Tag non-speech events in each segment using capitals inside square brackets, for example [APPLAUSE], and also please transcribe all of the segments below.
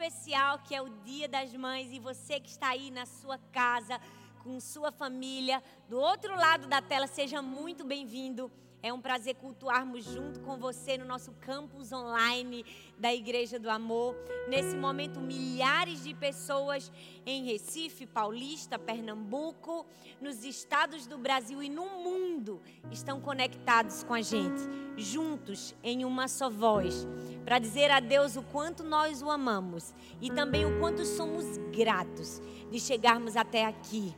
especial que é o Dia das Mães e você que está aí na sua casa com sua família, do outro lado da tela, seja muito bem-vindo. É um prazer cultuarmos junto com você no nosso campus online da Igreja do Amor. Nesse momento, milhares de pessoas em Recife, Paulista, Pernambuco, nos estados do Brasil e no mundo estão conectados com a gente, juntos em uma só voz, para dizer a Deus o quanto nós o amamos e também o quanto somos gratos de chegarmos até aqui.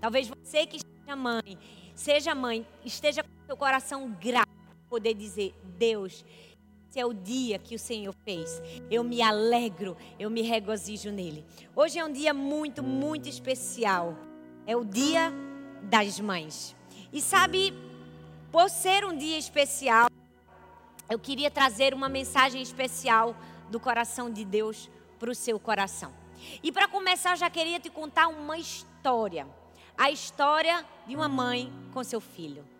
Talvez você que seja mãe, seja mãe, esteja seu coração grato, poder dizer: Deus, esse é o dia que o Senhor fez. Eu me alegro, eu me regozijo nele. Hoje é um dia muito, muito especial. É o dia das mães. E sabe, por ser um dia especial, eu queria trazer uma mensagem especial do coração de Deus para o seu coração. E para começar, eu já queria te contar uma história. A história de uma mãe com seu filho.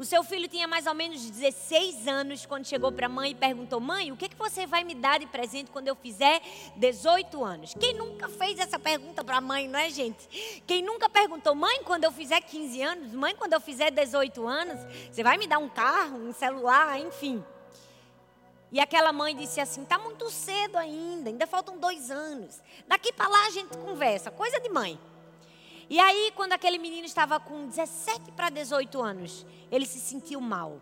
O seu filho tinha mais ou menos 16 anos quando chegou para a mãe e perguntou: Mãe, o que, que você vai me dar de presente quando eu fizer 18 anos? Quem nunca fez essa pergunta para a mãe, não é, gente? Quem nunca perguntou: Mãe, quando eu fizer 15 anos? Mãe, quando eu fizer 18 anos? Você vai me dar um carro, um celular, enfim. E aquela mãe disse assim: Tá muito cedo ainda, ainda faltam dois anos. Daqui para lá a gente conversa, coisa de mãe. E aí, quando aquele menino estava com 17 para 18 anos, ele se sentiu mal.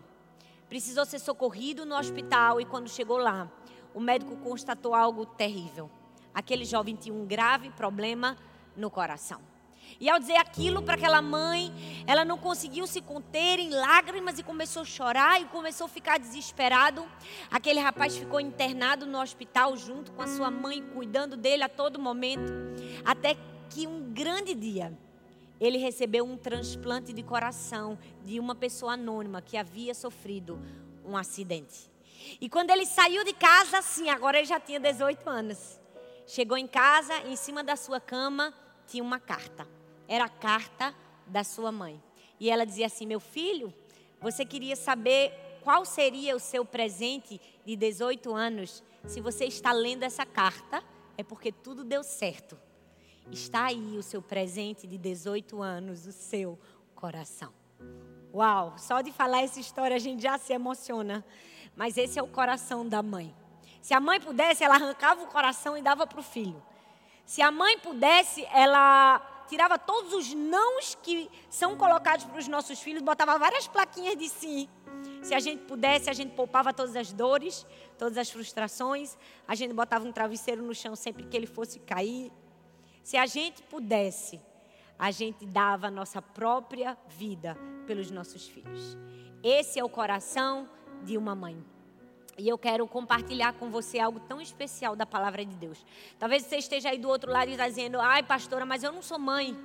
Precisou ser socorrido no hospital e quando chegou lá, o médico constatou algo terrível. Aquele jovem tinha um grave problema no coração. E ao dizer aquilo para aquela mãe, ela não conseguiu se conter em lágrimas e começou a chorar e começou a ficar desesperado. Aquele rapaz ficou internado no hospital junto com a sua mãe, cuidando dele a todo momento, até que um grande dia ele recebeu um transplante de coração de uma pessoa anônima que havia sofrido um acidente. E quando ele saiu de casa, sim, agora ele já tinha 18 anos. Chegou em casa, em cima da sua cama tinha uma carta. Era a carta da sua mãe. E ela dizia assim: Meu filho, você queria saber qual seria o seu presente de 18 anos? Se você está lendo essa carta, é porque tudo deu certo. Está aí o seu presente de 18 anos, o seu coração. Uau, só de falar essa história a gente já se emociona. Mas esse é o coração da mãe. Se a mãe pudesse, ela arrancava o coração e dava para o filho. Se a mãe pudesse, ela tirava todos os nãos que são colocados para os nossos filhos, botava várias plaquinhas de sim. Se a gente pudesse, a gente poupava todas as dores, todas as frustrações. A gente botava um travesseiro no chão sempre que ele fosse cair. Se a gente pudesse, a gente dava a nossa própria vida pelos nossos filhos. Esse é o coração de uma mãe. E eu quero compartilhar com você algo tão especial da palavra de Deus. Talvez você esteja aí do outro lado e está dizendo: ai, pastora, mas eu não sou mãe.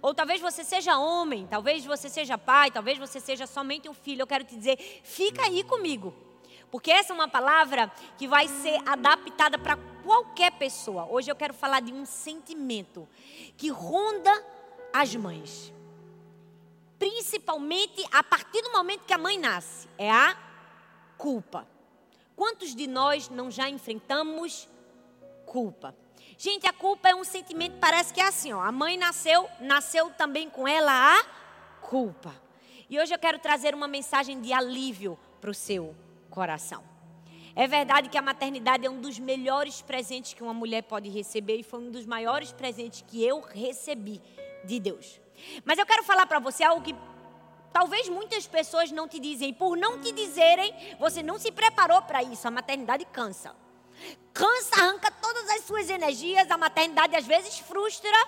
Ou talvez você seja homem, talvez você seja pai, talvez você seja somente um filho. Eu quero te dizer: fica aí comigo. Porque essa é uma palavra que vai ser adaptada para qualquer pessoa. Hoje eu quero falar de um sentimento que ronda as mães. Principalmente a partir do momento que a mãe nasce, é a culpa. Quantos de nós não já enfrentamos culpa? Gente, a culpa é um sentimento, parece que é assim, ó. A mãe nasceu, nasceu também com ela a culpa. E hoje eu quero trazer uma mensagem de alívio para o seu coração. É verdade que a maternidade é um dos melhores presentes que uma mulher pode receber e foi um dos maiores presentes que eu recebi de Deus. Mas eu quero falar para você algo que talvez muitas pessoas não te dizem. Por não te dizerem, você não se preparou para isso. A maternidade cansa. Cansa, arranca todas as suas energias. A maternidade às vezes frustra.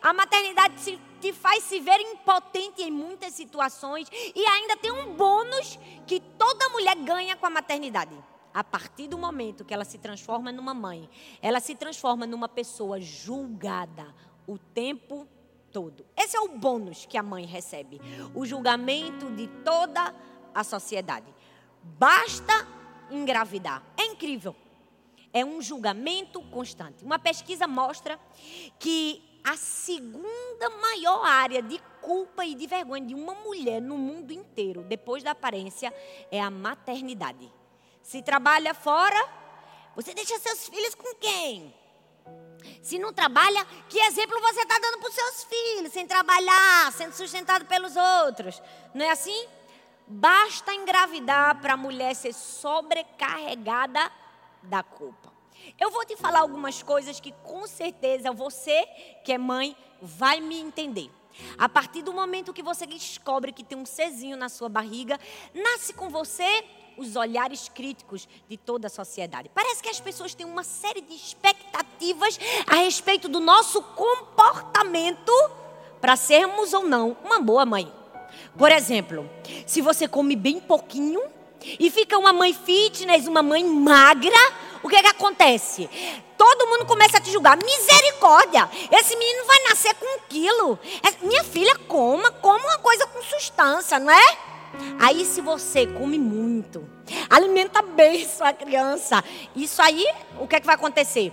A maternidade te faz se ver impotente em muitas situações e ainda tem um bônus que toda mulher ganha com a maternidade. A partir do momento que ela se transforma numa mãe, ela se transforma numa pessoa julgada o tempo todo. Esse é o bônus que a mãe recebe: o julgamento de toda a sociedade. Basta engravidar. É incrível. É um julgamento constante. Uma pesquisa mostra que a segunda maior área de culpa e de vergonha de uma mulher no mundo inteiro, depois da aparência, é a maternidade. Se trabalha fora, você deixa seus filhos com quem? Se não trabalha, que exemplo você está dando para os seus filhos, sem trabalhar, sendo sustentado pelos outros? Não é assim? Basta engravidar para a mulher ser sobrecarregada da culpa. Eu vou te falar algumas coisas que com certeza você, que é mãe, vai me entender. A partir do momento que você descobre que tem um cezinho na sua barriga, nasce com você os olhares críticos de toda a sociedade. Parece que as pessoas têm uma série de expectativas a respeito do nosso comportamento para sermos ou não uma boa mãe. Por exemplo, se você come bem pouquinho e fica uma mãe fitness, uma mãe magra, o que, é que acontece? Todo mundo começa a te julgar. Misericórdia! Esse menino vai nascer com um quilo. É, minha filha, coma, coma uma coisa com substância, não é? Aí, se você come muito, alimenta bem [LAUGHS] sua criança, isso aí, o que é que vai acontecer?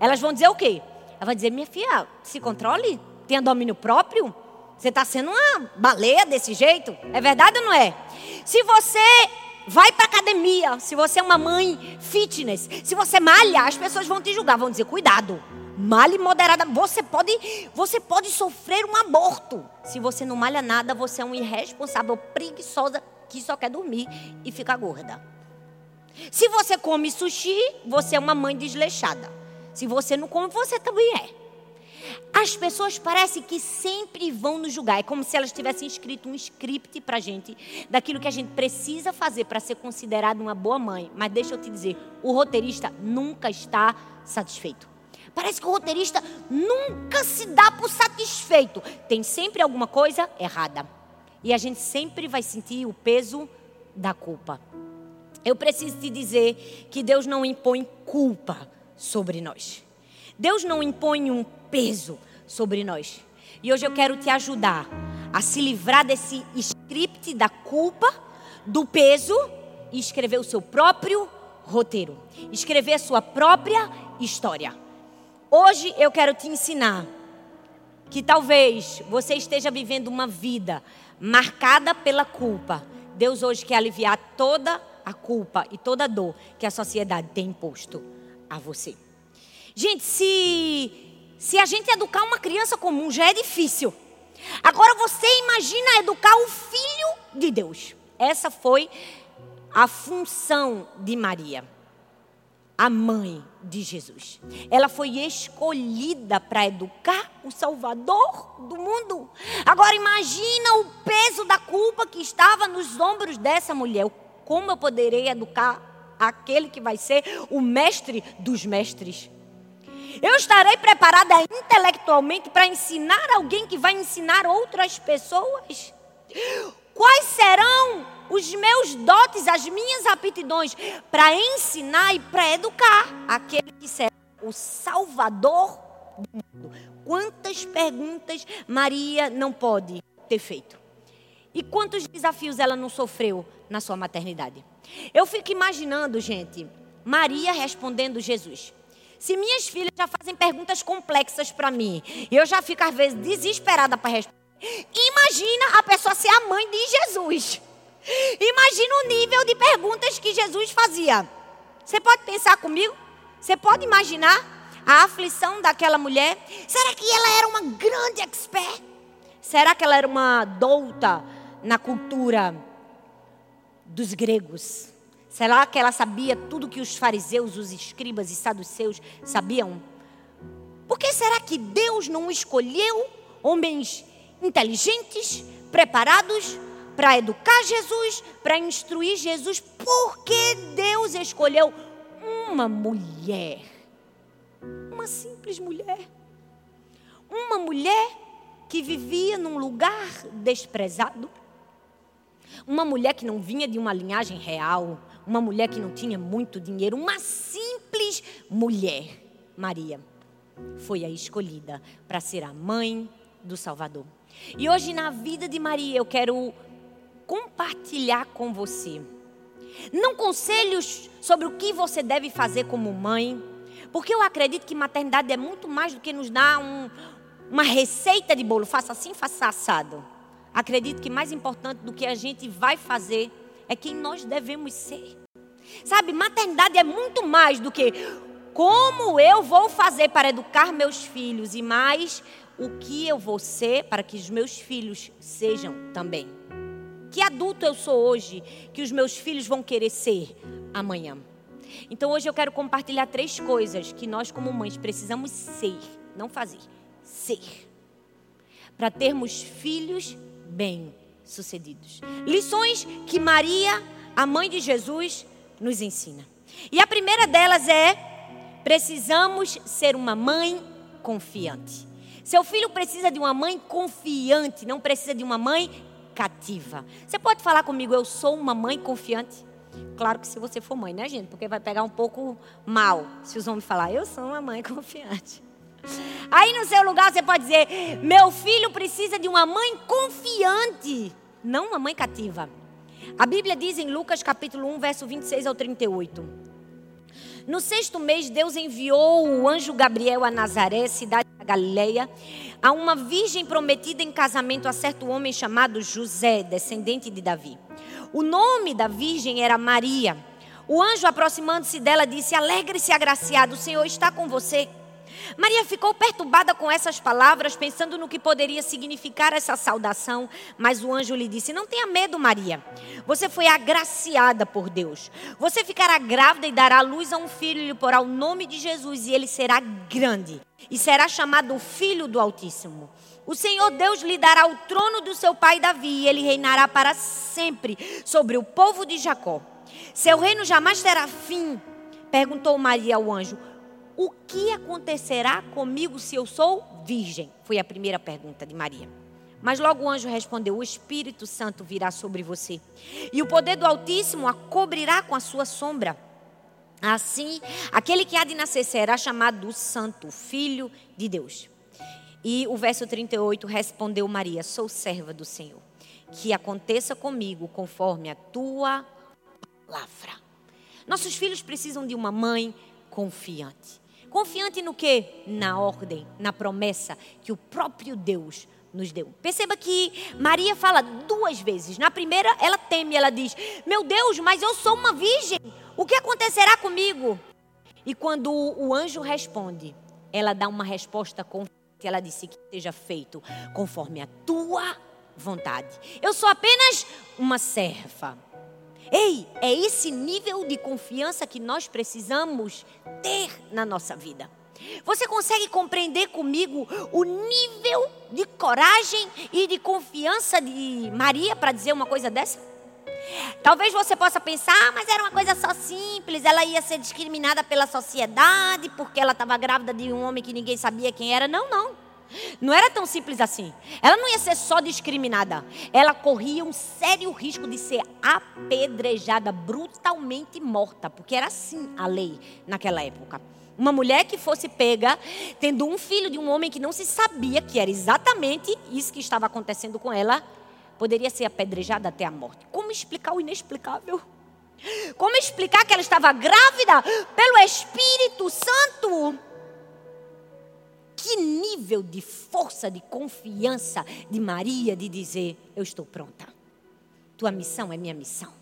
Elas vão dizer o quê? Ela vai dizer: minha filha, se controle, tenha domínio próprio. Você está sendo uma baleia desse jeito? É verdade ou não é? Se você vai para academia, se você é uma mãe fitness, se você malha, as pessoas vão te julgar, vão dizer: cuidado, malhe moderada. Você pode, você pode sofrer um aborto. Se você não malha nada, você é um irresponsável, preguiçosa que só quer dormir e ficar gorda. Se você come sushi, você é uma mãe desleixada. Se você não come, você também é. As pessoas parecem que sempre vão nos julgar. É como se elas tivessem escrito um script para gente daquilo que a gente precisa fazer para ser considerado uma boa mãe. Mas deixa eu te dizer, o roteirista nunca está satisfeito. Parece que o roteirista nunca se dá por satisfeito. Tem sempre alguma coisa errada. E a gente sempre vai sentir o peso da culpa. Eu preciso te dizer que Deus não impõe culpa sobre nós. Deus não impõe um peso sobre nós. E hoje eu quero te ajudar a se livrar desse script da culpa, do peso e escrever o seu próprio roteiro, escrever a sua própria história. Hoje eu quero te ensinar que talvez você esteja vivendo uma vida marcada pela culpa. Deus hoje quer aliviar toda a culpa e toda a dor que a sociedade tem imposto a você. Gente, se se a gente educar uma criança comum já é difícil. Agora você imagina educar o filho de Deus. Essa foi a função de Maria, a mãe de Jesus. Ela foi escolhida para educar o Salvador do mundo. Agora imagina o peso da culpa que estava nos ombros dessa mulher. Como eu poderei educar aquele que vai ser o mestre dos mestres? Eu estarei preparada intelectualmente para ensinar alguém que vai ensinar outras pessoas? Quais serão os meus dotes, as minhas aptidões para ensinar e para educar aquele que será o Salvador do mundo? Quantas perguntas Maria não pode ter feito? E quantos desafios ela não sofreu na sua maternidade? Eu fico imaginando, gente, Maria respondendo Jesus. Se minhas filhas já fazem perguntas complexas para mim, eu já fico às vezes desesperada para responder. Imagina a pessoa ser a mãe de Jesus. Imagina o nível de perguntas que Jesus fazia. Você pode pensar comigo? Você pode imaginar a aflição daquela mulher? Será que ela era uma grande expert? Será que ela era uma douta na cultura dos gregos? Será que ela sabia tudo que os fariseus, os escribas e saduceus sabiam? Por que será que Deus não escolheu homens inteligentes, preparados para educar Jesus, para instruir Jesus? Por que Deus escolheu uma mulher? Uma simples mulher. Uma mulher que vivia num lugar desprezado. Uma mulher que não vinha de uma linhagem real, uma mulher que não tinha muito dinheiro, uma simples mulher, Maria, foi a escolhida para ser a mãe do Salvador. E hoje, na vida de Maria, eu quero compartilhar com você. Não conselhos sobre o que você deve fazer como mãe, porque eu acredito que maternidade é muito mais do que nos dar um, uma receita de bolo, faça assim, faça assado. Acredito que mais importante do que a gente vai fazer é quem nós devemos ser. Sabe, maternidade é muito mais do que como eu vou fazer para educar meus filhos e mais o que eu vou ser para que os meus filhos sejam também. Que adulto eu sou hoje que os meus filhos vão querer ser amanhã. Então hoje eu quero compartilhar três coisas que nós como mães precisamos ser, não fazer, ser. Para termos filhos bem-sucedidos. Lições que Maria, a mãe de Jesus, nos ensina. E a primeira delas é: precisamos ser uma mãe confiante. Seu filho precisa de uma mãe confiante, não precisa de uma mãe cativa. Você pode falar comigo, eu sou uma mãe confiante? Claro que se você for mãe, né, gente? Porque vai pegar um pouco mal se os homens falar, eu sou uma mãe [LAUGHS] confiante. Aí no seu lugar você pode dizer, meu filho precisa de uma mãe confiante, não uma mãe cativa. A Bíblia diz em Lucas capítulo 1, verso 26 ao 38. No sexto mês, Deus enviou o anjo Gabriel a Nazaré, cidade da Galileia, a uma virgem prometida em casamento a certo homem chamado José, descendente de Davi. O nome da virgem era Maria. O anjo, aproximando-se dela, disse: Alegre-se, agraciado, o Senhor está com você. Maria ficou perturbada com essas palavras, pensando no que poderia significar essa saudação, mas o anjo lhe disse: Não tenha medo, Maria. Você foi agraciada por Deus. Você ficará grávida e dará luz a um filho e lhe porá o nome de Jesus, e ele será grande e será chamado Filho do Altíssimo. O Senhor Deus lhe dará o trono do seu pai Davi, e ele reinará para sempre sobre o povo de Jacó. Seu reino jamais terá fim. Perguntou Maria ao anjo: o que acontecerá comigo se eu sou virgem? Foi a primeira pergunta de Maria. Mas logo o anjo respondeu: O Espírito Santo virá sobre você, e o poder do Altíssimo a cobrirá com a sua sombra. Assim, aquele que há de nascer será chamado Santo, Filho de Deus. E o verso 38 respondeu Maria: Sou serva do Senhor. Que aconteça comigo conforme a tua palavra. Nossos filhos precisam de uma mãe confiante. Confiante no que? Na ordem, na promessa que o próprio Deus nos deu. Perceba que Maria fala duas vezes. Na primeira, ela teme, ela diz: Meu Deus, mas eu sou uma virgem. O que acontecerá comigo? E quando o anjo responde, ela dá uma resposta confiante. Ela disse que seja feito conforme a tua vontade. Eu sou apenas uma serva. Ei, é esse nível de confiança que nós precisamos ter na nossa vida. Você consegue compreender comigo o nível de coragem e de confiança de Maria para dizer uma coisa dessa? Talvez você possa pensar, ah, mas era uma coisa só simples, ela ia ser discriminada pela sociedade porque ela estava grávida de um homem que ninguém sabia quem era. Não, não. Não era tão simples assim. Ela não ia ser só discriminada. Ela corria um sério risco de ser apedrejada, brutalmente morta, porque era assim a lei naquela época. Uma mulher que fosse pega tendo um filho de um homem que não se sabia que era exatamente isso que estava acontecendo com ela, poderia ser apedrejada até a morte. Como explicar o inexplicável? Como explicar que ela estava grávida pelo Espírito Santo? que nível de força, de confiança de Maria de dizer: Eu estou pronta. Tua missão é minha missão.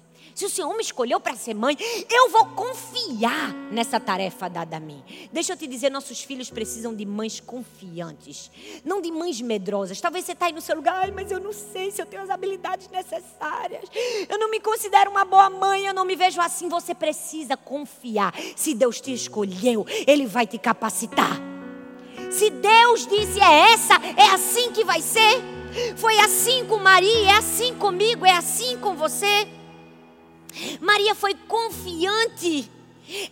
Se o Senhor me escolheu para ser mãe, eu vou confiar nessa tarefa dada a mim. Deixa eu te dizer: nossos filhos precisam de mães confiantes, não de mães medrosas. Talvez você está aí no seu lugar, Ai, mas eu não sei se eu tenho as habilidades necessárias. Eu não me considero uma boa mãe, eu não me vejo assim. Você precisa confiar. Se Deus te escolheu, Ele vai te capacitar. Se Deus disse é essa, é assim que vai ser. Foi assim com Maria, é assim comigo, é assim com você. Maria foi confiante.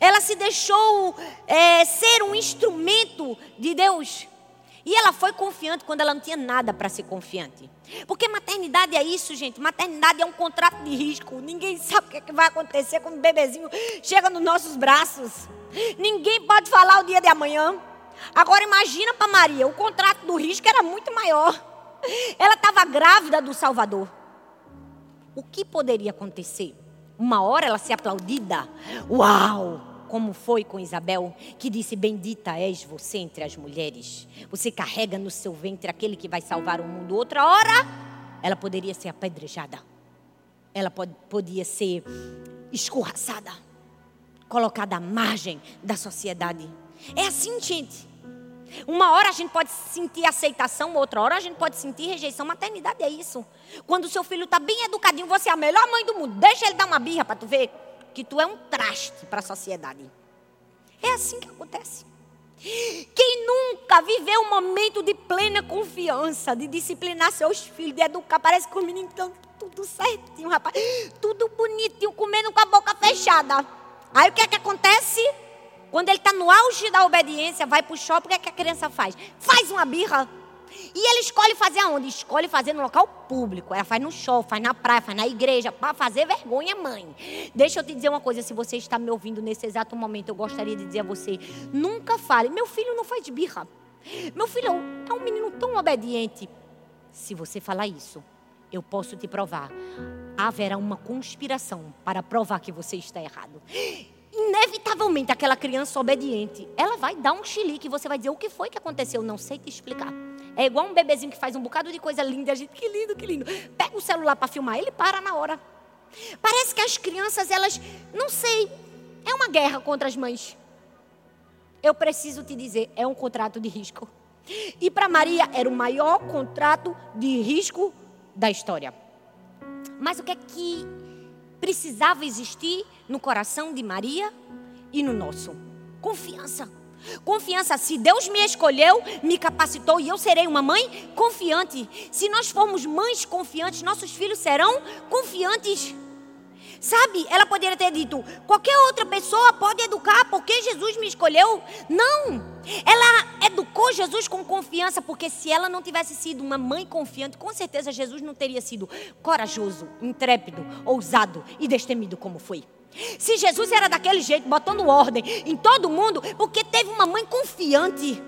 Ela se deixou é, ser um instrumento de Deus. E ela foi confiante quando ela não tinha nada para ser confiante. Porque maternidade é isso, gente. Maternidade é um contrato de risco. Ninguém sabe o que, é que vai acontecer quando o bebezinho chega nos nossos braços. Ninguém pode falar o dia de amanhã. Agora imagina para Maria, o contrato do risco era muito maior. Ela estava grávida do Salvador. O que poderia acontecer? Uma hora ela ser aplaudida. Uau! Como foi com Isabel, que disse: Bendita és você entre as mulheres. Você carrega no seu ventre aquele que vai salvar o mundo. Outra hora, ela poderia ser apedrejada. Ela pod podia ser escorraçada. colocada à margem da sociedade. É assim, gente. Uma hora a gente pode sentir aceitação, outra hora a gente pode sentir rejeição. Maternidade é isso. Quando o seu filho está bem educadinho, você é a melhor mãe do mundo. Deixa ele dar uma birra para tu ver que tu é um traste para a sociedade. É assim que acontece. Quem nunca viveu um momento de plena confiança, de disciplinar seus filhos, de educar, parece que os meninos estão tudo certinho, rapaz. Tudo bonitinho, comendo com a boca fechada. Aí o que é que acontece? Quando ele está no auge da obediência, vai para o shopping, o que, é que a criança faz? Faz uma birra. E ele escolhe fazer aonde? Escolhe fazer no local público. Ela faz no show, faz na praia, faz na igreja, para fazer vergonha, mãe. Deixa eu te dizer uma coisa, se você está me ouvindo nesse exato momento, eu gostaria de dizer a você: nunca fale, meu filho não faz birra. Meu filho é um menino tão obediente. Se você falar isso, eu posso te provar. Haverá uma conspiração para provar que você está errado inevitavelmente aquela criança obediente, ela vai dar um chilique, você vai dizer o que foi que aconteceu, não sei te explicar. É igual um bebezinho que faz um bocado de coisa linda, a gente, que lindo, que lindo. Pega o celular para filmar, ele para na hora. Parece que as crianças, elas, não sei, é uma guerra contra as mães. Eu preciso te dizer, é um contrato de risco. E para Maria era o maior contrato de risco da história. Mas o que é que precisava existir no coração de Maria e no nosso? Confiança. Confiança, se Deus me escolheu, me capacitou e eu serei uma mãe confiante. Se nós formos mães confiantes, nossos filhos serão confiantes. Sabe, ela poderia ter dito: qualquer outra pessoa pode educar porque Jesus me escolheu. Não, ela educou Jesus com confiança, porque se ela não tivesse sido uma mãe confiante, com certeza Jesus não teria sido corajoso, intrépido, ousado e destemido como foi. Se Jesus era daquele jeito, botando ordem em todo mundo, porque teve uma mãe confiante.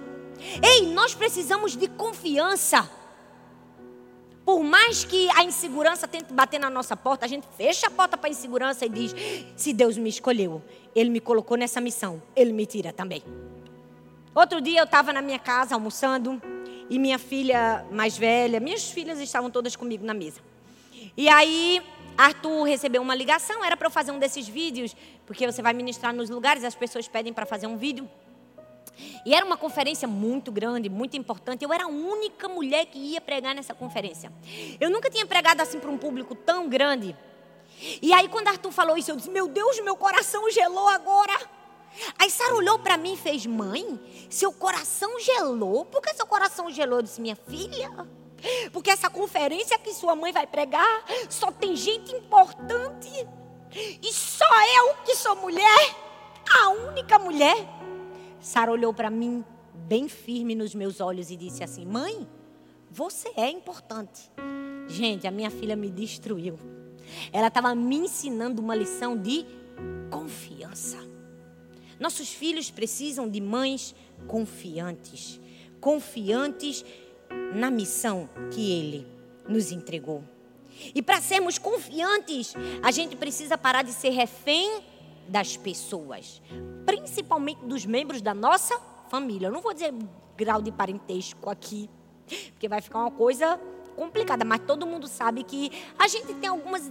Ei, nós precisamos de confiança. Por mais que a insegurança tente bater na nossa porta, a gente fecha a porta para a insegurança e diz: se Deus me escolheu, Ele me colocou nessa missão, Ele me tira também. Outro dia eu estava na minha casa almoçando e minha filha mais velha, minhas filhas estavam todas comigo na mesa. E aí Arthur recebeu uma ligação, era para eu fazer um desses vídeos, porque você vai ministrar nos lugares, as pessoas pedem para fazer um vídeo. E era uma conferência muito grande, muito importante. Eu era a única mulher que ia pregar nessa conferência. Eu nunca tinha pregado assim para um público tão grande. E aí, quando Arthur falou isso, eu disse: Meu Deus, meu coração gelou agora. Aí Sara olhou para mim e fez: Mãe, seu coração gelou? Por que seu coração gelou? Eu disse: Minha filha, porque essa conferência que sua mãe vai pregar só tem gente importante. E só eu que sou mulher, a única mulher. Sara olhou para mim bem firme nos meus olhos e disse assim: Mãe, você é importante. Gente, a minha filha me destruiu. Ela estava me ensinando uma lição de confiança. Nossos filhos precisam de mães confiantes. Confiantes na missão que Ele nos entregou. E para sermos confiantes, a gente precisa parar de ser refém das pessoas, principalmente dos membros da nossa família. Eu não vou dizer grau de parentesco aqui, porque vai ficar uma coisa complicada, mas todo mundo sabe que a gente tem algumas,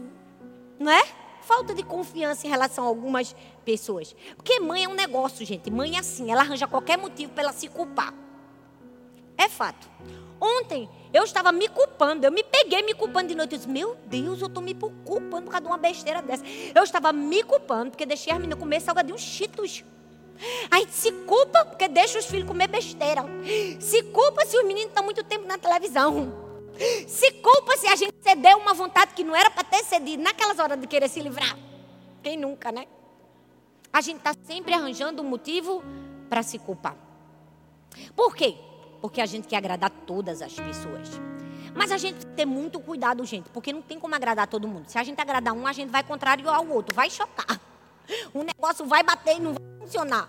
não é? Falta de confiança em relação a algumas pessoas. Porque mãe é um negócio, gente. Mãe é assim, ela arranja qualquer motivo para ela se culpar. Fato. Ontem eu estava me culpando, eu me peguei me culpando de noite. Eu disse, meu Deus, eu estou me culpando por causa de uma besteira dessa. Eu estava me culpando porque deixei as meninas comer salgadinhos cheetos. Aí se culpa porque deixa os filhos comer besteira. Se culpa se os meninos estão muito tempo na televisão. Se culpa se a gente cedeu uma vontade que não era para ter cedido naquelas horas de querer se livrar. Quem nunca, né? A gente está sempre arranjando um motivo para se culpar. Por quê? Porque a gente quer agradar todas as pessoas. Mas a gente tem que ter muito cuidado, gente, porque não tem como agradar todo mundo. Se a gente agradar um, a gente vai contrário ao outro, vai chocar. [LAUGHS] O negócio vai bater e não vai funcionar.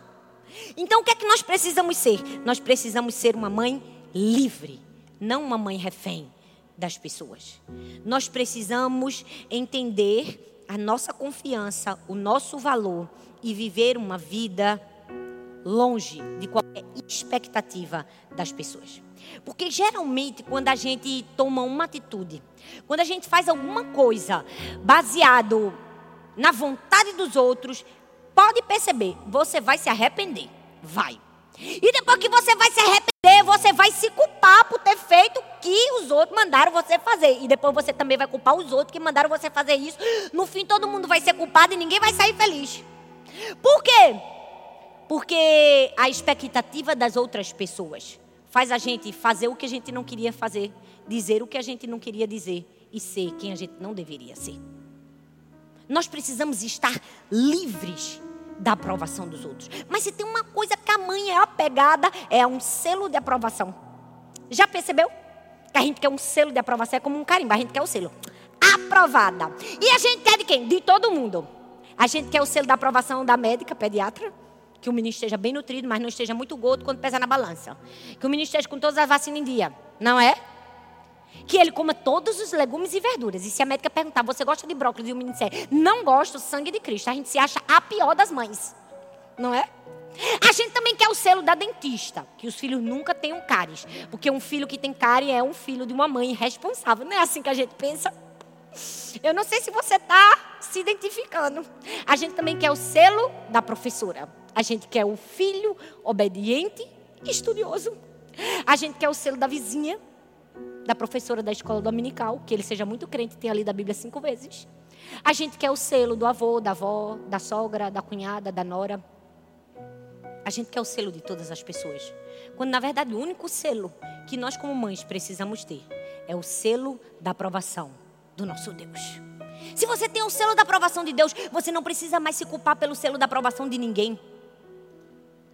Então o que é que nós precisamos ser? Nós precisamos ser uma mãe livre, não uma mãe refém das pessoas. Nós precisamos entender a nossa confiança, o nosso valor e viver uma vida longe de qualquer expectativa das pessoas. Porque geralmente, quando a gente toma uma atitude, quando a gente faz alguma coisa baseado na vontade dos outros, pode perceber, você vai se arrepender. Vai. E depois que você vai se arrepender, você vai se culpar por ter feito o que os outros mandaram você fazer. E depois você também vai culpar os outros que mandaram você fazer isso. No fim, todo mundo vai ser culpado e ninguém vai sair feliz. Por quê? Porque a expectativa das outras pessoas faz a gente fazer o que a gente não queria fazer, dizer o que a gente não queria dizer e ser quem a gente não deveria ser. Nós precisamos estar livres da aprovação dos outros. Mas se tem uma coisa que a mãe é apegada, é um selo de aprovação. Já percebeu? Que a gente quer um selo de aprovação, é como um carimbo, a gente quer o selo. Aprovada. E a gente quer de quem? De todo mundo. A gente quer o selo da aprovação da médica, pediatra, que o menino esteja bem nutrido, mas não esteja muito gordo quando pesa na balança. Que o menino esteja com todas as vacinas em dia, não é? Que ele coma todos os legumes e verduras. E se a médica perguntar, você gosta de brócolis? E o menino disser, não gosto, sangue de Cristo. A gente se acha a pior das mães, não é? A gente também quer o selo da dentista, que os filhos nunca tenham cáries. Porque um filho que tem cárie é um filho de uma mãe irresponsável. Não é assim que a gente pensa? Eu não sei se você está se identificando. A gente também quer o selo da professora. A gente quer o filho obediente e estudioso. A gente quer o selo da vizinha, da professora da escola dominical, que ele seja muito crente e tenha lido a Bíblia cinco vezes. A gente quer o selo do avô, da avó, da sogra, da cunhada, da nora. A gente quer o selo de todas as pessoas. Quando, na verdade, o único selo que nós, como mães, precisamos ter é o selo da aprovação do nosso Deus. Se você tem o selo da aprovação de Deus, você não precisa mais se culpar pelo selo da aprovação de ninguém.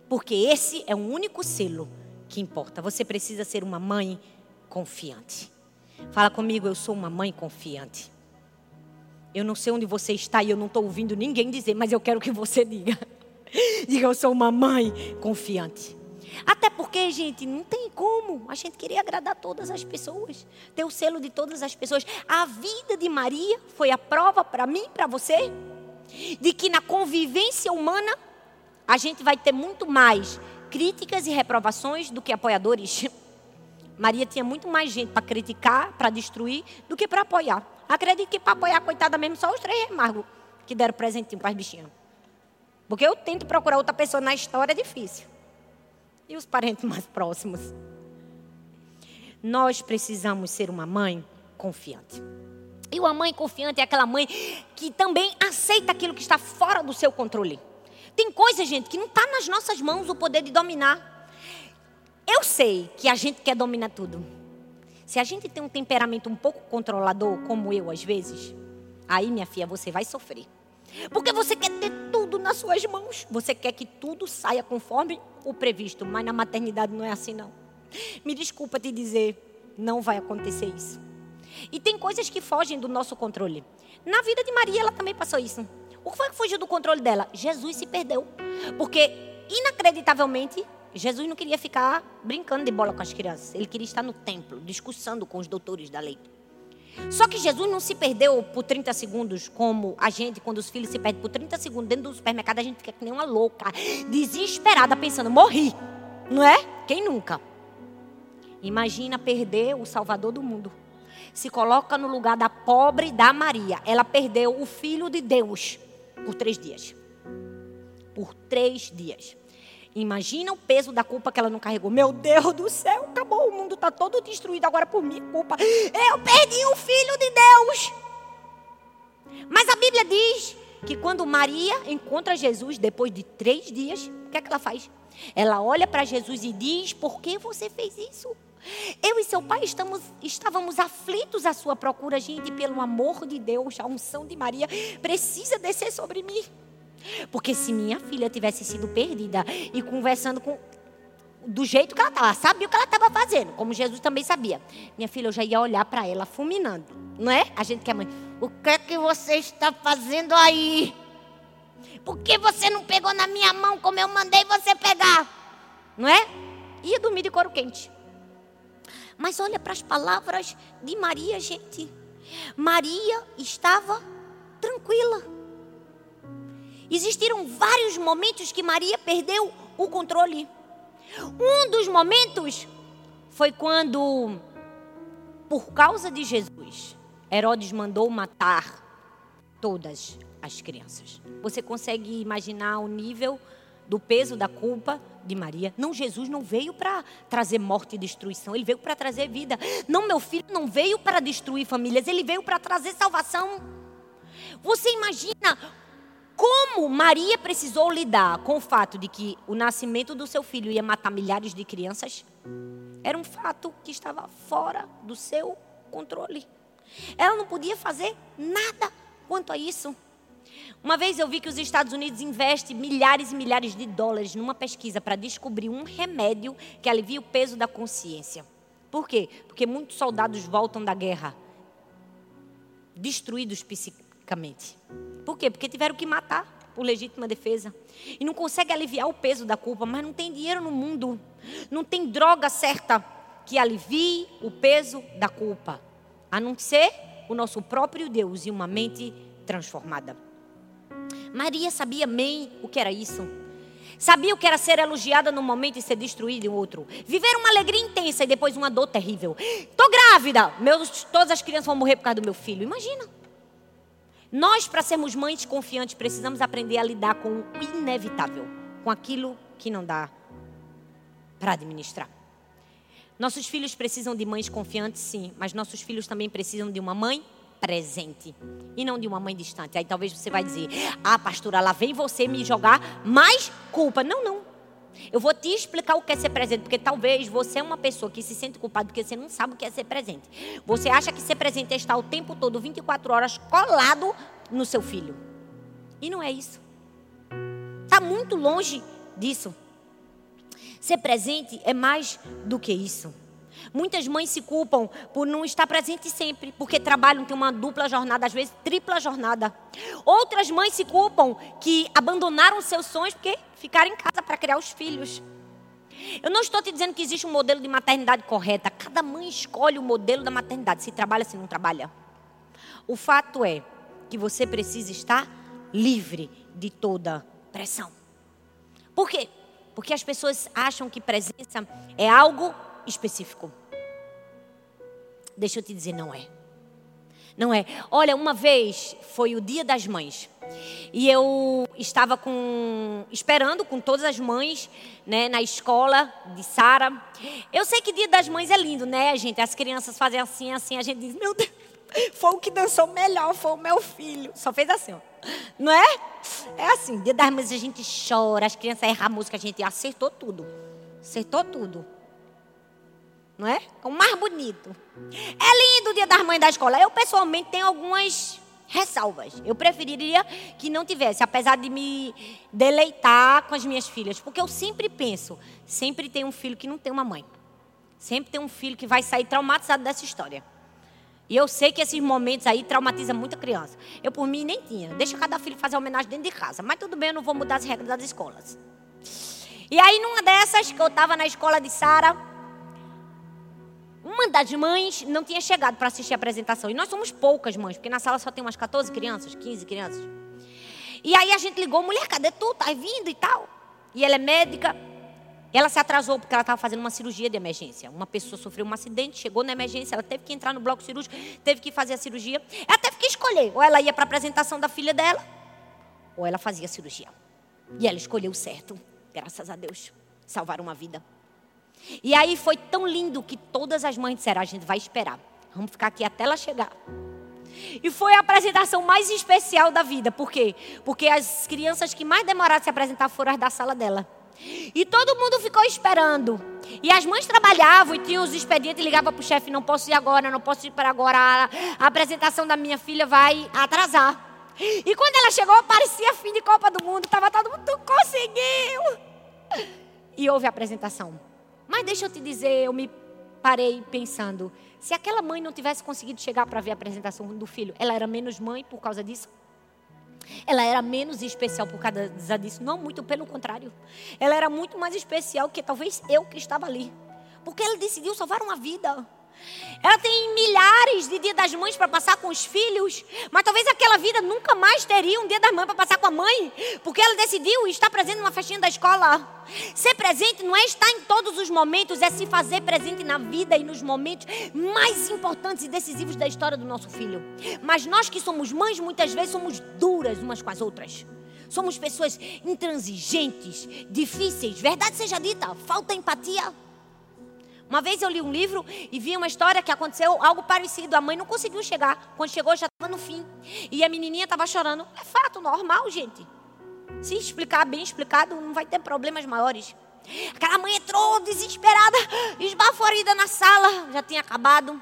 Porque esse é o único selo que importa. Você precisa ser uma mãe confiante. Fala comigo, eu sou uma mãe confiante. Eu não sei onde você está e eu não estou ouvindo ninguém dizer, mas eu quero que você [LAUGHS] diga. Diga, eu sou uma mãe confiante. Até porque, gente, não tem como. A gente queria agradar todas as pessoas, ter o selo de todas as pessoas. A vida de Maria foi a prova para mim, para você, de que na convivência humana a gente vai ter muito mais críticas e reprovações do que apoiadores. [LAUGHS] Maria tinha muito mais gente para criticar, para destruir, do que para apoiar. Acredito que para apoiar, coitada mesmo, só os três remargos que deram presentinho para as bichinhas. Porque eu tento procurar outra pessoa na história, é difícil. E os parentes mais próximos. Nós precisamos ser uma mãe confiante. E uma mãe confiante é aquela mãe que também aceita aquilo que está fora do seu controle. Tem coisa, gente, que não está nas nossas mãos o poder de dominar. Eu sei que a gente quer dominar tudo. Se a gente tem um temperamento um pouco controlador, como eu às vezes, aí, minha filha, você vai sofrer. Porque você quer ter tudo nas suas mãos. Você quer que tudo saia conforme o previsto. Mas na maternidade não é assim, não. Me desculpa te dizer, não vai acontecer isso. E tem coisas que fogem do nosso controle. Na vida de Maria, ela também passou isso. O que foi que fugiu do controle dela? Jesus se perdeu. Porque, inacreditavelmente, Jesus não queria ficar brincando de bola com as crianças. Ele queria estar no templo, discussando com os doutores da lei. Só que Jesus não se perdeu por 30 segundos, como a gente, quando os filhos se perdem por 30 segundos dentro do supermercado, a gente fica que nem uma louca, desesperada, pensando, morri. Não é? Quem nunca? Imagina perder o Salvador do mundo. Se coloca no lugar da pobre da Maria. Ela perdeu o Filho de Deus por três dias. Por três dias. Imagina o peso da culpa que ela não carregou. Meu Deus do céu, acabou, o mundo está todo destruído agora por minha culpa. Eu perdi o filho de Deus. Mas a Bíblia diz que quando Maria encontra Jesus depois de três dias, o que é que ela faz? Ela olha para Jesus e diz: Por que você fez isso? Eu e seu pai estamos, estávamos aflitos à sua procura, gente, pelo amor de Deus, a unção de Maria precisa descer sobre mim. Porque se minha filha tivesse sido perdida e conversando com do jeito que ela estava, sabia o que ela estava fazendo, como Jesus também sabia. Minha filha, eu já ia olhar para ela fulminando, não é? A gente que é mãe, o que é que você está fazendo aí? Por que você não pegou na minha mão como eu mandei você pegar? Não é? Ia dormir de couro quente. Mas olha para as palavras de Maria, gente. Maria estava tranquila. Existiram vários momentos que Maria perdeu o controle. Um dos momentos foi quando, por causa de Jesus, Herodes mandou matar todas as crianças. Você consegue imaginar o nível do peso da culpa de Maria? Não, Jesus não veio para trazer morte e destruição, ele veio para trazer vida. Não, meu filho não veio para destruir famílias, ele veio para trazer salvação. Você imagina como Maria precisou lidar com o fato de que o nascimento do seu filho ia matar milhares de crianças? Era um fato que estava fora do seu controle. Ela não podia fazer nada quanto a isso. Uma vez eu vi que os Estados Unidos investem milhares e milhares de dólares numa pesquisa para descobrir um remédio que alivia o peso da consciência. Por quê? Porque muitos soldados voltam da guerra destruídos psiquicamente. Por quê? Porque tiveram que matar por legítima defesa. E não consegue aliviar o peso da culpa, mas não tem dinheiro no mundo. Não tem droga certa que alivie o peso da culpa, a não ser o nosso próprio Deus e uma mente transformada. Maria sabia bem o que era isso. Sabia o que era ser elogiada num momento e ser destruída em outro. Viver uma alegria intensa e depois uma dor terrível. Estou grávida. Meus, todas as crianças vão morrer por causa do meu filho. Imagina. Nós, para sermos mães confiantes, precisamos aprender a lidar com o inevitável, com aquilo que não dá para administrar. Nossos filhos precisam de mães confiantes, sim, mas nossos filhos também precisam de uma mãe presente e não de uma mãe distante. Aí talvez você vai dizer: "Ah, pastora, lá vem você me jogar mais culpa". Não, não. Eu vou te explicar o que é ser presente, porque talvez você é uma pessoa que se sente culpada porque você não sabe o que é ser presente. Você acha que ser presente é estar o tempo todo, 24 horas, colado no seu filho. E não é isso. Está muito longe disso. Ser presente é mais do que isso. Muitas mães se culpam por não estar presente sempre, porque trabalham, tem uma dupla jornada, às vezes tripla jornada. Outras mães se culpam que abandonaram seus sonhos porque ficaram em casa para criar os filhos. Eu não estou te dizendo que existe um modelo de maternidade correta. Cada mãe escolhe o modelo da maternidade, se trabalha, se não trabalha. O fato é que você precisa estar livre de toda pressão. Por quê? Porque as pessoas acham que presença é algo específico. Deixa eu te dizer, não é. Não é. Olha, uma vez foi o Dia das Mães. E eu estava com esperando com todas as mães, né, na escola de Sara. Eu sei que Dia das Mães é lindo, né, gente? As crianças fazem assim, assim, a gente diz: "Meu Deus, foi o que dançou melhor, foi o meu filho". Só fez assim, ó. Não é? É assim, Dia das Mães a gente chora, as crianças erram a música, a gente acertou tudo. Acertou tudo não é? É o mais bonito. É lindo o dia das mães da escola. Eu, pessoalmente, tenho algumas ressalvas. Eu preferiria que não tivesse, apesar de me deleitar com as minhas filhas. Porque eu sempre penso, sempre tem um filho que não tem uma mãe. Sempre tem um filho que vai sair traumatizado dessa história. E eu sei que esses momentos aí traumatizam muita criança. Eu, por mim, nem tinha. Deixa cada filho fazer homenagem dentro de casa. Mas tudo bem, eu não vou mudar as regras das escolas. E aí, numa dessas, que eu estava na escola de Sara, uma das mães não tinha chegado para assistir a apresentação. E nós somos poucas mães, porque na sala só tem umas 14 crianças, 15 crianças. E aí a gente ligou, mulher, cadê tu? Tá vindo e tal. E ela é médica. Ela se atrasou porque ela estava fazendo uma cirurgia de emergência. Uma pessoa sofreu um acidente, chegou na emergência, ela teve que entrar no bloco cirúrgico, teve que fazer a cirurgia. Ela teve que escolher, ou ela ia para a apresentação da filha dela, ou ela fazia a cirurgia. E ela escolheu o certo, graças a Deus. Salvar uma vida. E aí foi tão lindo que todas as mães disseram: a gente vai esperar, vamos ficar aqui até ela chegar. E foi a apresentação mais especial da vida. Por quê? Porque as crianças que mais demoraram a se apresentar foram as da sala dela. E todo mundo ficou esperando. E as mães trabalhavam e tinham os expedientes, ligava para o chefe, não posso ir agora, não posso ir para agora, a, apresentação da minha filha vai atrasar. E quando ela chegou, parecia fim de Copa do Mundo, estava todo mundo, conseguiu! E houve a apresentação. Mas deixa eu te dizer, eu me parei pensando, se aquela mãe não tivesse conseguido chegar para ver a apresentação do filho, ela era menos mãe por causa disso? Ela era menos especial por causa disso? Não, muito pelo contrário. Ela era muito mais especial que talvez eu que estava ali. Porque ela decidiu salvar uma vida. Ela tem milhares de Dia das Mães para passar com os filhos, mas talvez aquela vida nunca mais teria um Dia das Mães para passar com a mãe, porque ela decidiu estar presente numa festinha da escola. Ser presente não é estar em todos os momentos, é se fazer presente na vida e nos momentos mais importantes e decisivos da história do nosso filho. Mas nós que somos mães, muitas vezes somos duras umas com as outras. Somos pessoas intransigentes, difíceis. Verdade seja dita, falta empatia. Uma vez eu li um livro e vi uma história que aconteceu algo parecido. A mãe não conseguiu chegar. Quando chegou, já estava no fim. E a menininha estava chorando. É fato, normal, gente. Se explicar bem explicado, não vai ter problemas maiores. Aquela mãe entrou desesperada, esbaforida na sala. Já tinha acabado.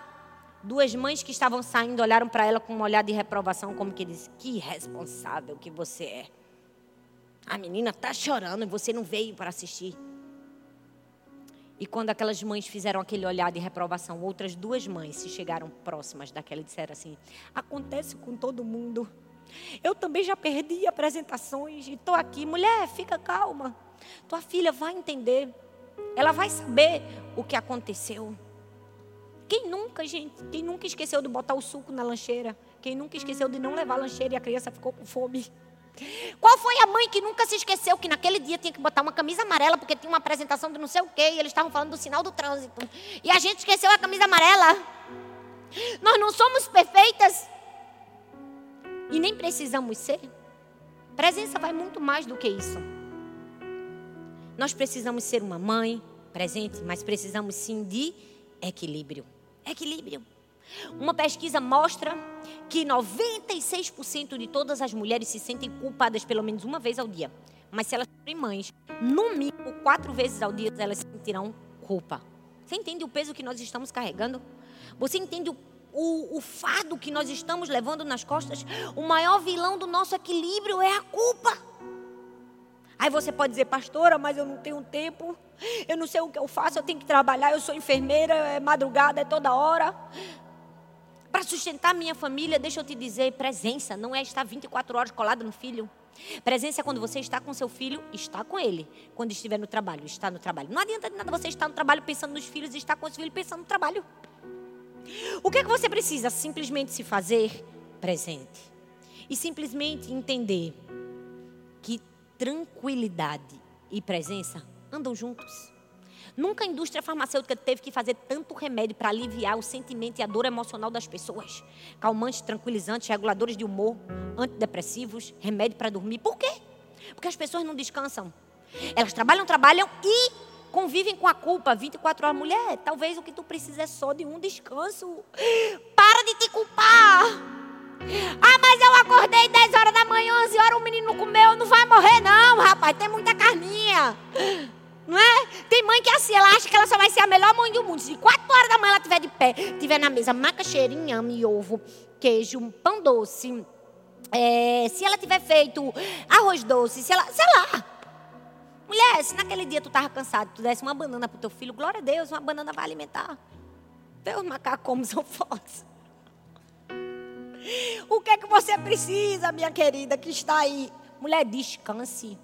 Duas mães que estavam saindo olharam para ela com um olhar de reprovação, como que disse: Que irresponsável que você é. A menina está chorando e você não veio para assistir. E quando aquelas mães fizeram aquele olhar de reprovação, outras duas mães se chegaram próximas daquela e disseram assim: Acontece com todo mundo. Eu também já perdi apresentações e estou aqui. Mulher, fica calma. Tua filha vai entender. Ela vai saber o que aconteceu. Quem nunca, gente, quem nunca esqueceu de botar o suco na lancheira? Quem nunca esqueceu de não levar a lancheira e a criança ficou com fome? Qual foi a mãe que nunca se esqueceu que naquele dia tinha que botar uma camisa amarela porque tinha uma apresentação de não sei o quê e eles estavam falando do sinal do trânsito? E a gente esqueceu a camisa amarela. Nós não somos perfeitas e nem precisamos ser. Presença vai muito mais do que isso. Nós precisamos ser uma mãe presente, mas precisamos sim de equilíbrio. Equilíbrio. Uma pesquisa mostra que 96% de todas as mulheres se sentem culpadas pelo menos uma vez ao dia. Mas se elas forem mães, no mínimo quatro vezes ao dia elas sentirão culpa. Você entende o peso que nós estamos carregando? Você entende o, o, o fardo que nós estamos levando nas costas? O maior vilão do nosso equilíbrio é a culpa. Aí você pode dizer, pastora, mas eu não tenho tempo, eu não sei o que eu faço, eu tenho que trabalhar, eu sou enfermeira, é madrugada, é toda hora. Para sustentar minha família, deixa eu te dizer, presença não é estar 24 horas colado no filho. Presença é quando você está com seu filho, está com ele. Quando estiver no trabalho, está no trabalho. Não adianta de nada você estar no trabalho pensando nos filhos e estar com os filhos pensando no trabalho. O que é que você precisa? Simplesmente se fazer presente. E simplesmente entender que tranquilidade e presença andam juntos. Nunca a indústria farmacêutica teve que fazer tanto remédio para aliviar o sentimento e a dor emocional das pessoas. Calmantes, tranquilizantes, reguladores de humor, antidepressivos, remédio para dormir. Por quê? Porque as pessoas não descansam. Elas trabalham, trabalham e convivem com a culpa 24 horas. Mulher, talvez o que tu precisa é só de um descanso. Para de te culpar. Ah, mas eu acordei 10 horas da manhã, 11 horas, o menino comeu, não vai morrer não, rapaz, tem muita carninha. Não é? Tem mãe que é assim, ela acha que ela só vai ser a melhor mãe do mundo. Se 4 horas da manhã ela estiver de pé, tiver na mesa macaxeira, inhame, ovo, queijo, pão doce. É, se ela tiver feito arroz doce, se ela, sei lá. Mulher, se naquele dia tu estava cansado, tu desse uma banana pro teu filho, glória a Deus, uma banana vai alimentar. Os macacos como são fortes. O que é que você precisa, minha querida, que está aí? Mulher, descanse.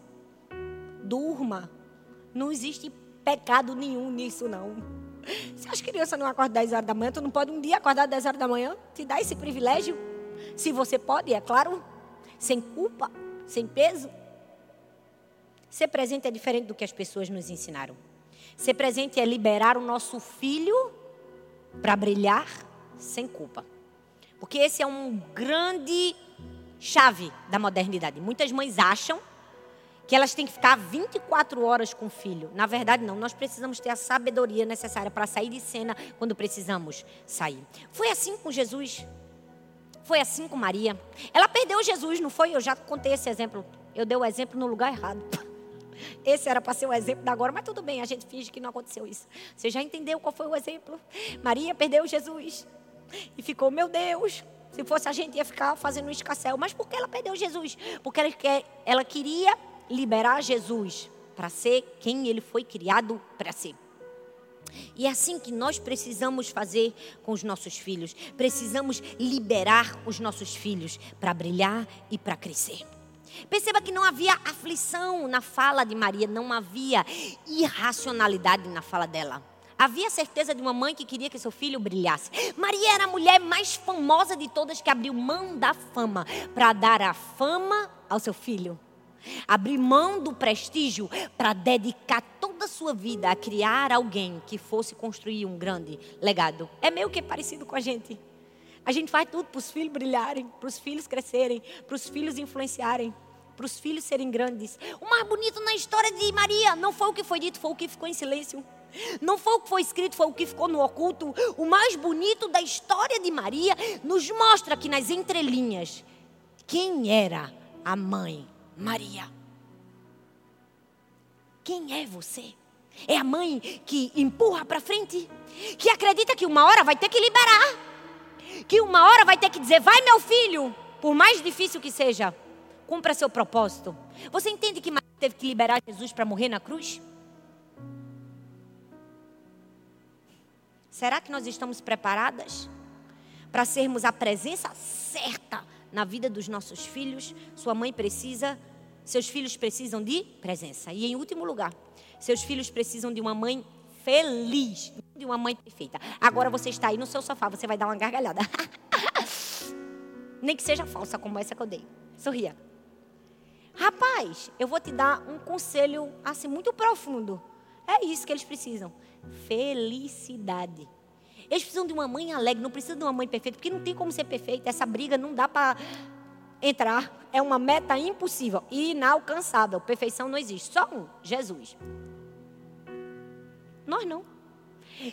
Durma. Não existe pecado nenhum nisso, não. Se as crianças não acordam 10 horas da manhã, tu não pode um dia acordar 10 horas da manhã? Te dá esse privilégio? Se você pode, é claro. Sem culpa, sem peso. Ser presente é diferente do que as pessoas nos ensinaram. Ser presente é liberar o nosso filho para brilhar sem culpa. Porque esse é um grande chave da modernidade. Muitas mães acham que elas têm que ficar 24 horas com o filho. Na verdade, não. Nós precisamos ter a sabedoria necessária para sair de cena quando precisamos sair. Foi assim com Jesus. Foi assim com Maria. Ela perdeu Jesus, não foi? Eu já contei esse exemplo. Eu dei o exemplo no lugar errado. [LAUGHS] Esse era para ser o exemplo da agora, mas tudo bem, a gente finge que não aconteceu isso. Você já entendeu qual foi o exemplo? Maria perdeu Jesus e ficou, meu Deus, se fosse a gente ia ficar fazendo um escassel. Mas por que ela perdeu Jesus? Porque ela, ela queria liberar Jesus para ser quem ele foi criado para ser. E é assim que nós precisamos fazer com os nossos filhos. Precisamos liberar os nossos filhos para brilhar e para crescer. Perceba que não havia aflição na fala de Maria, não havia irracionalidade na fala dela. Havia certeza de uma mãe que queria que seu filho brilhasse. Maria era a mulher mais famosa de todas que abriu mão da fama para dar a fama ao seu filho. Abrir mão do prestígio para dedicar toda a sua vida a criar alguém que fosse construir um grande legado. É meio que parecido com a gente. A gente faz tudo para os filhos brilharem, para os filhos crescerem, para os filhos influenciarem, para os filhos serem grandes. O mais bonito na história de Maria não foi o que foi dito, foi o que ficou em silêncio. Não foi o que foi escrito, foi o que ficou no oculto. O mais bonito da história de Maria nos mostra que nas entrelinhas quem era a mãe Maria. Quem é você? É a mãe que empurra para frente, que acredita que uma hora vai ter que liberar, que uma hora vai ter que dizer: vai, meu filho, por mais difícil que seja, cumpra seu propósito. Você entende que Maria teve que liberar Jesus para morrer na cruz? Será que nós estamos preparadas para sermos a presença certa na vida dos nossos filhos? Sua mãe precisa seus filhos precisam de presença. E em último lugar, seus filhos precisam de uma mãe feliz, de uma mãe perfeita. Agora você está aí no seu sofá, você vai dar uma gargalhada. [LAUGHS] Nem que seja falsa como essa que eu dei. Sorria. Rapaz, eu vou te dar um conselho assim muito profundo. É isso que eles precisam. Felicidade. Eles precisam de uma mãe alegre, não precisam de uma mãe perfeita, porque não tem como ser perfeita. Essa briga não dá para entrar é uma meta impossível inalcançável. Perfeição não existe. Só um, Jesus. Nós não.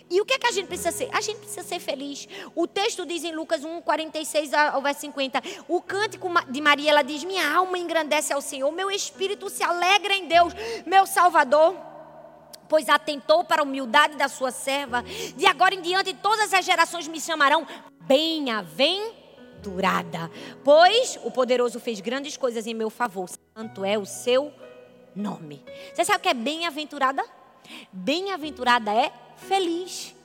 E o que é que a gente precisa ser? A gente precisa ser feliz. O texto diz em Lucas 1, 46 ao verso 50. O cântico de Maria, ela diz: Minha alma engrandece ao Senhor, meu espírito se alegra em Deus, meu Salvador. Pois atentou para a humildade da sua serva. De agora em diante, todas as gerações me chamarão bem-aventurado bem-aventurada, pois o poderoso fez grandes coisas em meu favor. Santo é o seu nome. Você sabe o que é bem-aventurada? Bem-aventurada é feliz.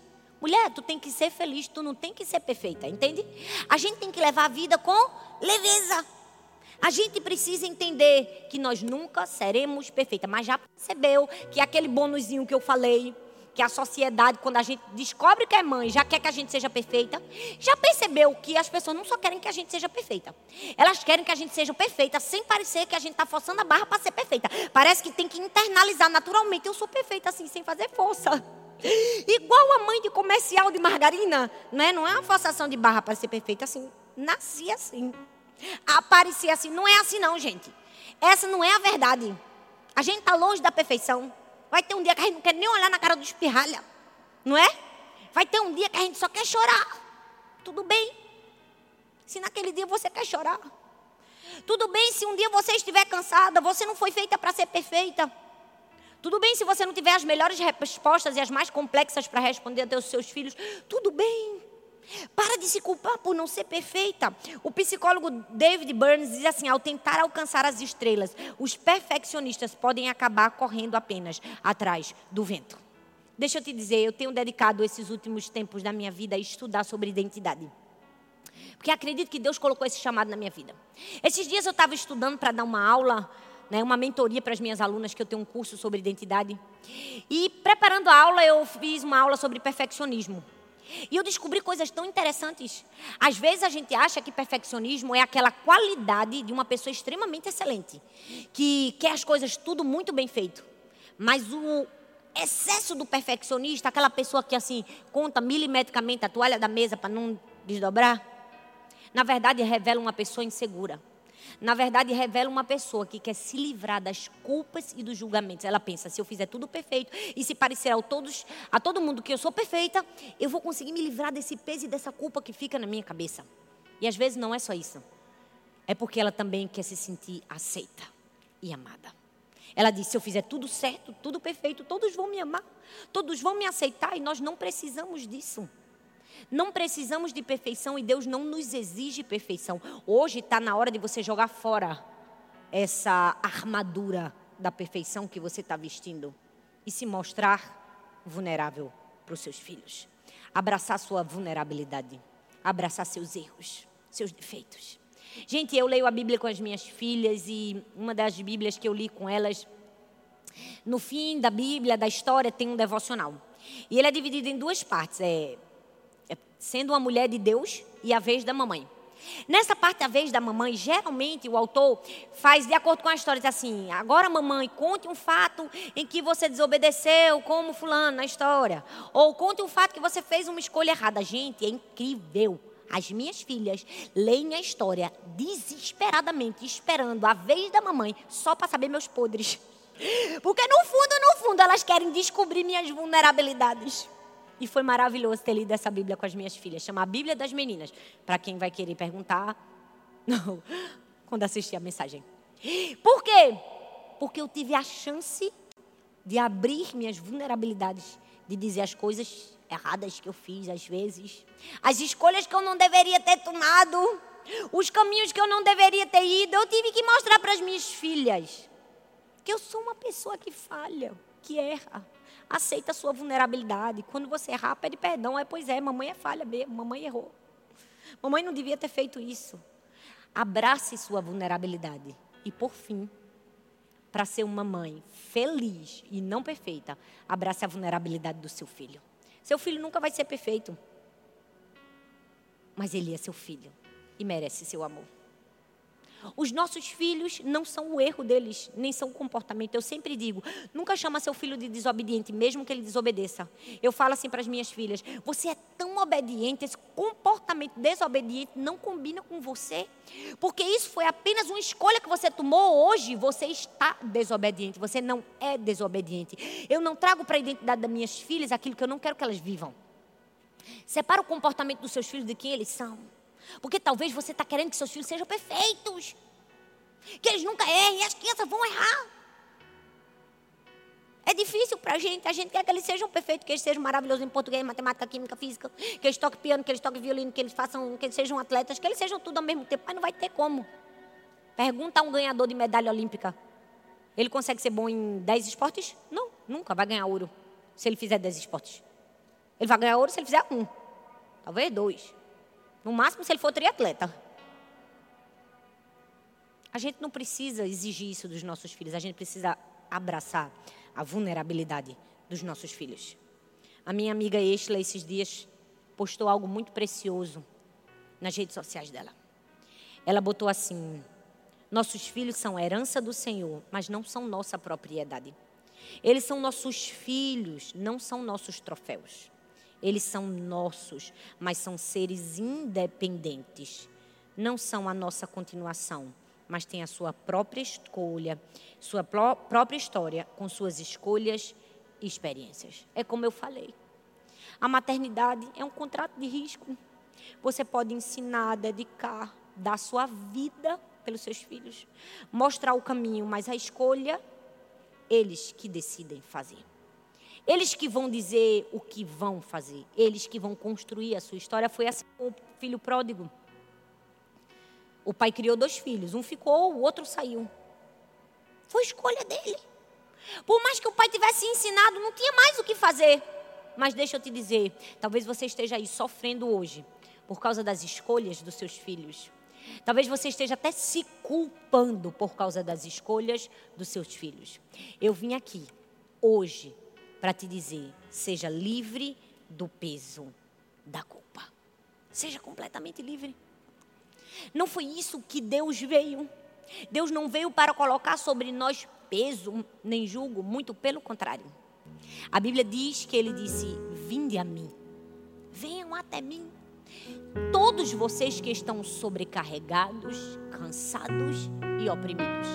Mulher, tu tem que ser feliz, tu não tem que ser perfeita, entende? A gente tem que levar a vida com leveza. A gente precisa entender que nós nunca seremos perfeitas, mas já percebeu que aquele bônusinho que eu falei, que a sociedade, quando a gente descobre que é mãe, já quer que a gente seja perfeita, já percebeu que as pessoas não só querem que a gente seja perfeita, elas querem que a gente seja perfeita, sem parecer que a gente está forçando a barra para ser perfeita. Parece que tem que internalizar naturalmente. Eu sou perfeita assim, sem fazer força. [LAUGHS] Igual a mãe de comercial de margarina, né? não é uma forçação de barra para ser perfeita assim. Nasci assim. Apareci assim. Não é assim, não, gente. Essa não é a verdade. A gente está longe da perfeição. Vai ter um dia que a gente não quer nem olhar na cara do espirralha. Não é? Vai ter um dia que a gente só quer chorar. Tudo bem. Se naquele dia você quer chorar. Tudo bem se um dia você estiver cansada. Você não foi feita para ser perfeita. Tudo bem se você não tiver as melhores respostas e as mais complexas para responder aos seus filhos. Tudo bem. Para de se culpar por não ser perfeita. O psicólogo David Burns diz assim: ao tentar alcançar as estrelas, os perfeccionistas podem acabar correndo apenas atrás do vento. Deixa eu te dizer, eu tenho dedicado esses últimos tempos da minha vida a estudar sobre identidade. Porque acredito que Deus colocou esse chamado na minha vida. Esses dias eu estava estudando para dar uma aula, né, uma mentoria para as minhas alunas, que eu tenho um curso sobre identidade. E preparando a aula, eu fiz uma aula sobre perfeccionismo. E eu descobri coisas tão interessantes. Às vezes a gente acha que perfeccionismo é aquela qualidade de uma pessoa extremamente excelente, que quer as coisas tudo muito bem feito. Mas o excesso do perfeccionista, aquela pessoa que assim conta milimetricamente a toalha da mesa para não desdobrar, na verdade revela uma pessoa insegura na verdade, revela uma pessoa que quer se livrar das culpas e dos julgamentos. Ela pensa: se eu fizer tudo perfeito e se parecer a, todos, a todo mundo que eu sou perfeita, eu vou conseguir me livrar desse peso e dessa culpa que fica na minha cabeça. E às vezes não é só isso. É porque ela também quer se sentir aceita e amada. Ela diz: se eu fizer tudo certo, tudo perfeito, todos vão me amar, todos vão me aceitar e nós não precisamos disso. Não precisamos de perfeição e Deus não nos exige perfeição. Hoje está na hora de você jogar fora essa armadura da perfeição que você está vestindo e se mostrar vulnerável para os seus filhos. Abraçar sua vulnerabilidade, abraçar seus erros, seus defeitos. Gente, eu leio a Bíblia com as minhas filhas e uma das Bíblias que eu li com elas, no fim da Bíblia, da história, tem um devocional. E ele é dividido em duas partes: é, sendo uma mulher de Deus e a vez da mamãe. Nessa parte da vez da mamãe, geralmente o autor faz de acordo com a história, diz assim: agora mamãe, conte um fato em que você desobedeceu, como fulano na história. Ou conte um fato que você fez uma escolha errada. Gente, é incrível. As minhas filhas leem a história desesperadamente, esperando a vez da mamãe, só para saber meus podres. [LAUGHS] Porque no fundo, no fundo, elas querem descobrir minhas vulnerabilidades. E foi maravilhoso ter lido essa Bíblia com as minhas filhas. Chama a Bíblia das Meninas. Para quem vai querer perguntar, [LAUGHS] não, quando assistir a mensagem. Por quê? Porque eu tive a chance de abrir minhas vulnerabilidades, de dizer as coisas erradas que eu fiz às vezes, as escolhas que eu não deveria ter tomado, os caminhos que eu não deveria ter ido. Eu tive que mostrar para as minhas filhas que eu sou uma pessoa que falha, que erra aceita a sua vulnerabilidade. Quando você errar, pede perdão. É, pois é, mamãe é falha mesmo, mamãe errou. Mamãe não devia ter feito isso. Abrace sua vulnerabilidade. E por fim, para ser uma mãe feliz e não perfeita, abrace a vulnerabilidade do seu filho. Seu filho nunca vai ser perfeito. Mas ele é seu filho e merece seu amor. Os nossos filhos não são o erro deles, nem são o comportamento. Eu sempre digo, nunca chama seu filho de desobediente, mesmo que ele desobedeça. Eu falo assim para as minhas filhas: você é tão obediente, esse comportamento desobediente não combina com você, porque isso foi apenas uma escolha que você tomou hoje. Você está desobediente, você não é desobediente. Eu não trago para a identidade das minhas filhas aquilo que eu não quero que elas vivam. Separa o comportamento dos seus filhos de quem eles são. Porque talvez você está querendo que seus filhos sejam perfeitos. Que eles nunca errem e as crianças vão errar. É difícil para a gente. A gente quer que eles sejam perfeitos, que eles sejam maravilhosos em português, matemática, química, física, que eles toquem piano, que eles toquem violino, que eles façam, que eles sejam atletas, que eles sejam tudo ao mesmo tempo. Mas não vai ter como. Pergunta a um ganhador de medalha olímpica. Ele consegue ser bom em 10 esportes? Não, nunca vai ganhar ouro se ele fizer 10 esportes. Ele vai ganhar ouro se ele fizer um, talvez dois. No máximo, se ele for triatleta. A gente não precisa exigir isso dos nossos filhos, a gente precisa abraçar a vulnerabilidade dos nossos filhos. A minha amiga Estela, esses dias, postou algo muito precioso nas redes sociais dela. Ela botou assim: Nossos filhos são herança do Senhor, mas não são nossa propriedade. Eles são nossos filhos, não são nossos troféus. Eles são nossos, mas são seres independentes. Não são a nossa continuação, mas têm a sua própria escolha, sua própria história, com suas escolhas e experiências. É como eu falei. A maternidade é um contrato de risco. Você pode ensinar, dedicar, dar sua vida pelos seus filhos, mostrar o caminho, mas a escolha, eles que decidem fazer. Eles que vão dizer o que vão fazer, eles que vão construir a sua história. Foi assim com o filho pródigo. O pai criou dois filhos, um ficou, o outro saiu. Foi escolha dele. Por mais que o pai tivesse ensinado, não tinha mais o que fazer. Mas deixa eu te dizer, talvez você esteja aí sofrendo hoje por causa das escolhas dos seus filhos. Talvez você esteja até se culpando por causa das escolhas dos seus filhos. Eu vim aqui hoje para te dizer: seja livre do peso da culpa. Seja completamente livre. Não foi isso que Deus veio. Deus não veio para colocar sobre nós peso nem julgo, muito pelo contrário. A Bíblia diz que ele disse: Vinde a mim, venham até mim. Todos vocês que estão sobrecarregados, cansados e oprimidos.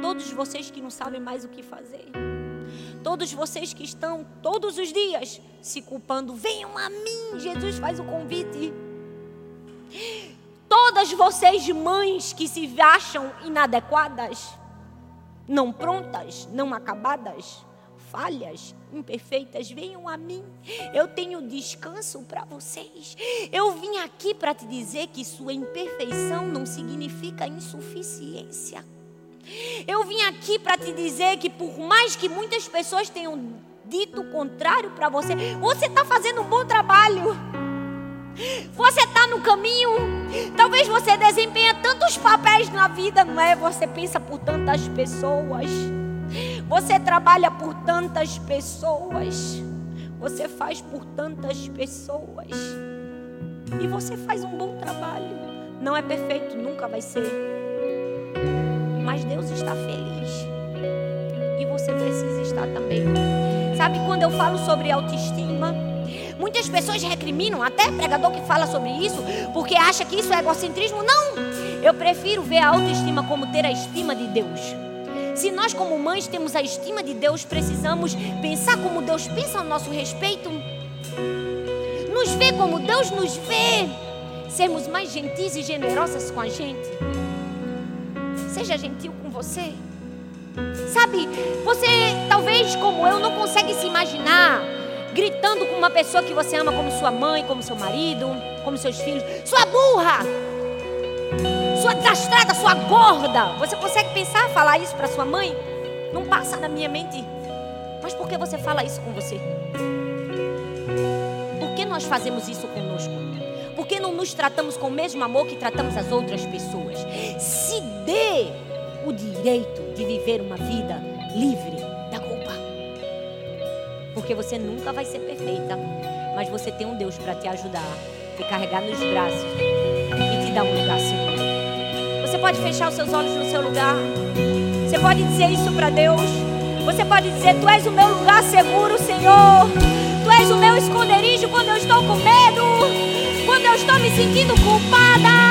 Todos vocês que não sabem mais o que fazer. Todos vocês que estão todos os dias se culpando, venham a mim. Jesus faz o convite. Todas vocês, mães que se acham inadequadas, não prontas, não acabadas, falhas, imperfeitas, venham a mim. Eu tenho descanso para vocês. Eu vim aqui para te dizer que sua imperfeição não significa insuficiência. Eu vim aqui para te dizer que, por mais que muitas pessoas tenham dito o contrário para você, você está fazendo um bom trabalho. Você está no caminho. Talvez você desempenha tantos papéis na vida, não é? Você pensa por tantas pessoas. Você trabalha por tantas pessoas. Você faz por tantas pessoas. E você faz um bom trabalho. Não é perfeito, nunca vai ser. Mas Deus está feliz. E você precisa estar também. Sabe quando eu falo sobre autoestima? Muitas pessoas recriminam, até pregador que fala sobre isso, porque acha que isso é egocentrismo. Não! Eu prefiro ver a autoestima como ter a estima de Deus. Se nós, como mães, temos a estima de Deus, precisamos pensar como Deus pensa a nosso respeito, nos ver como Deus nos vê, sermos mais gentis e generosas com a gente. Seja gentil com você. Sabe, você talvez como eu não consegue se imaginar gritando com uma pessoa que você ama como sua mãe, como seu marido, como seus filhos, sua burra, sua desastrada, sua gorda. Você consegue pensar, falar isso para sua mãe? Não passa na minha mente. Mas por que você fala isso com você? Por que nós fazemos isso conosco? Por que não nos tratamos com o mesmo amor que tratamos as outras pessoas? Dê o direito de viver uma vida livre da culpa. Porque você nunca vai ser perfeita, mas você tem um Deus para te ajudar, te carregar nos braços e te dar um lugar seguro. Você pode fechar os seus olhos no seu lugar. Você pode dizer isso para Deus. Você pode dizer: Tu és o meu lugar seguro, Senhor. Tu és o meu esconderijo quando eu estou com medo, quando eu estou me sentindo culpada.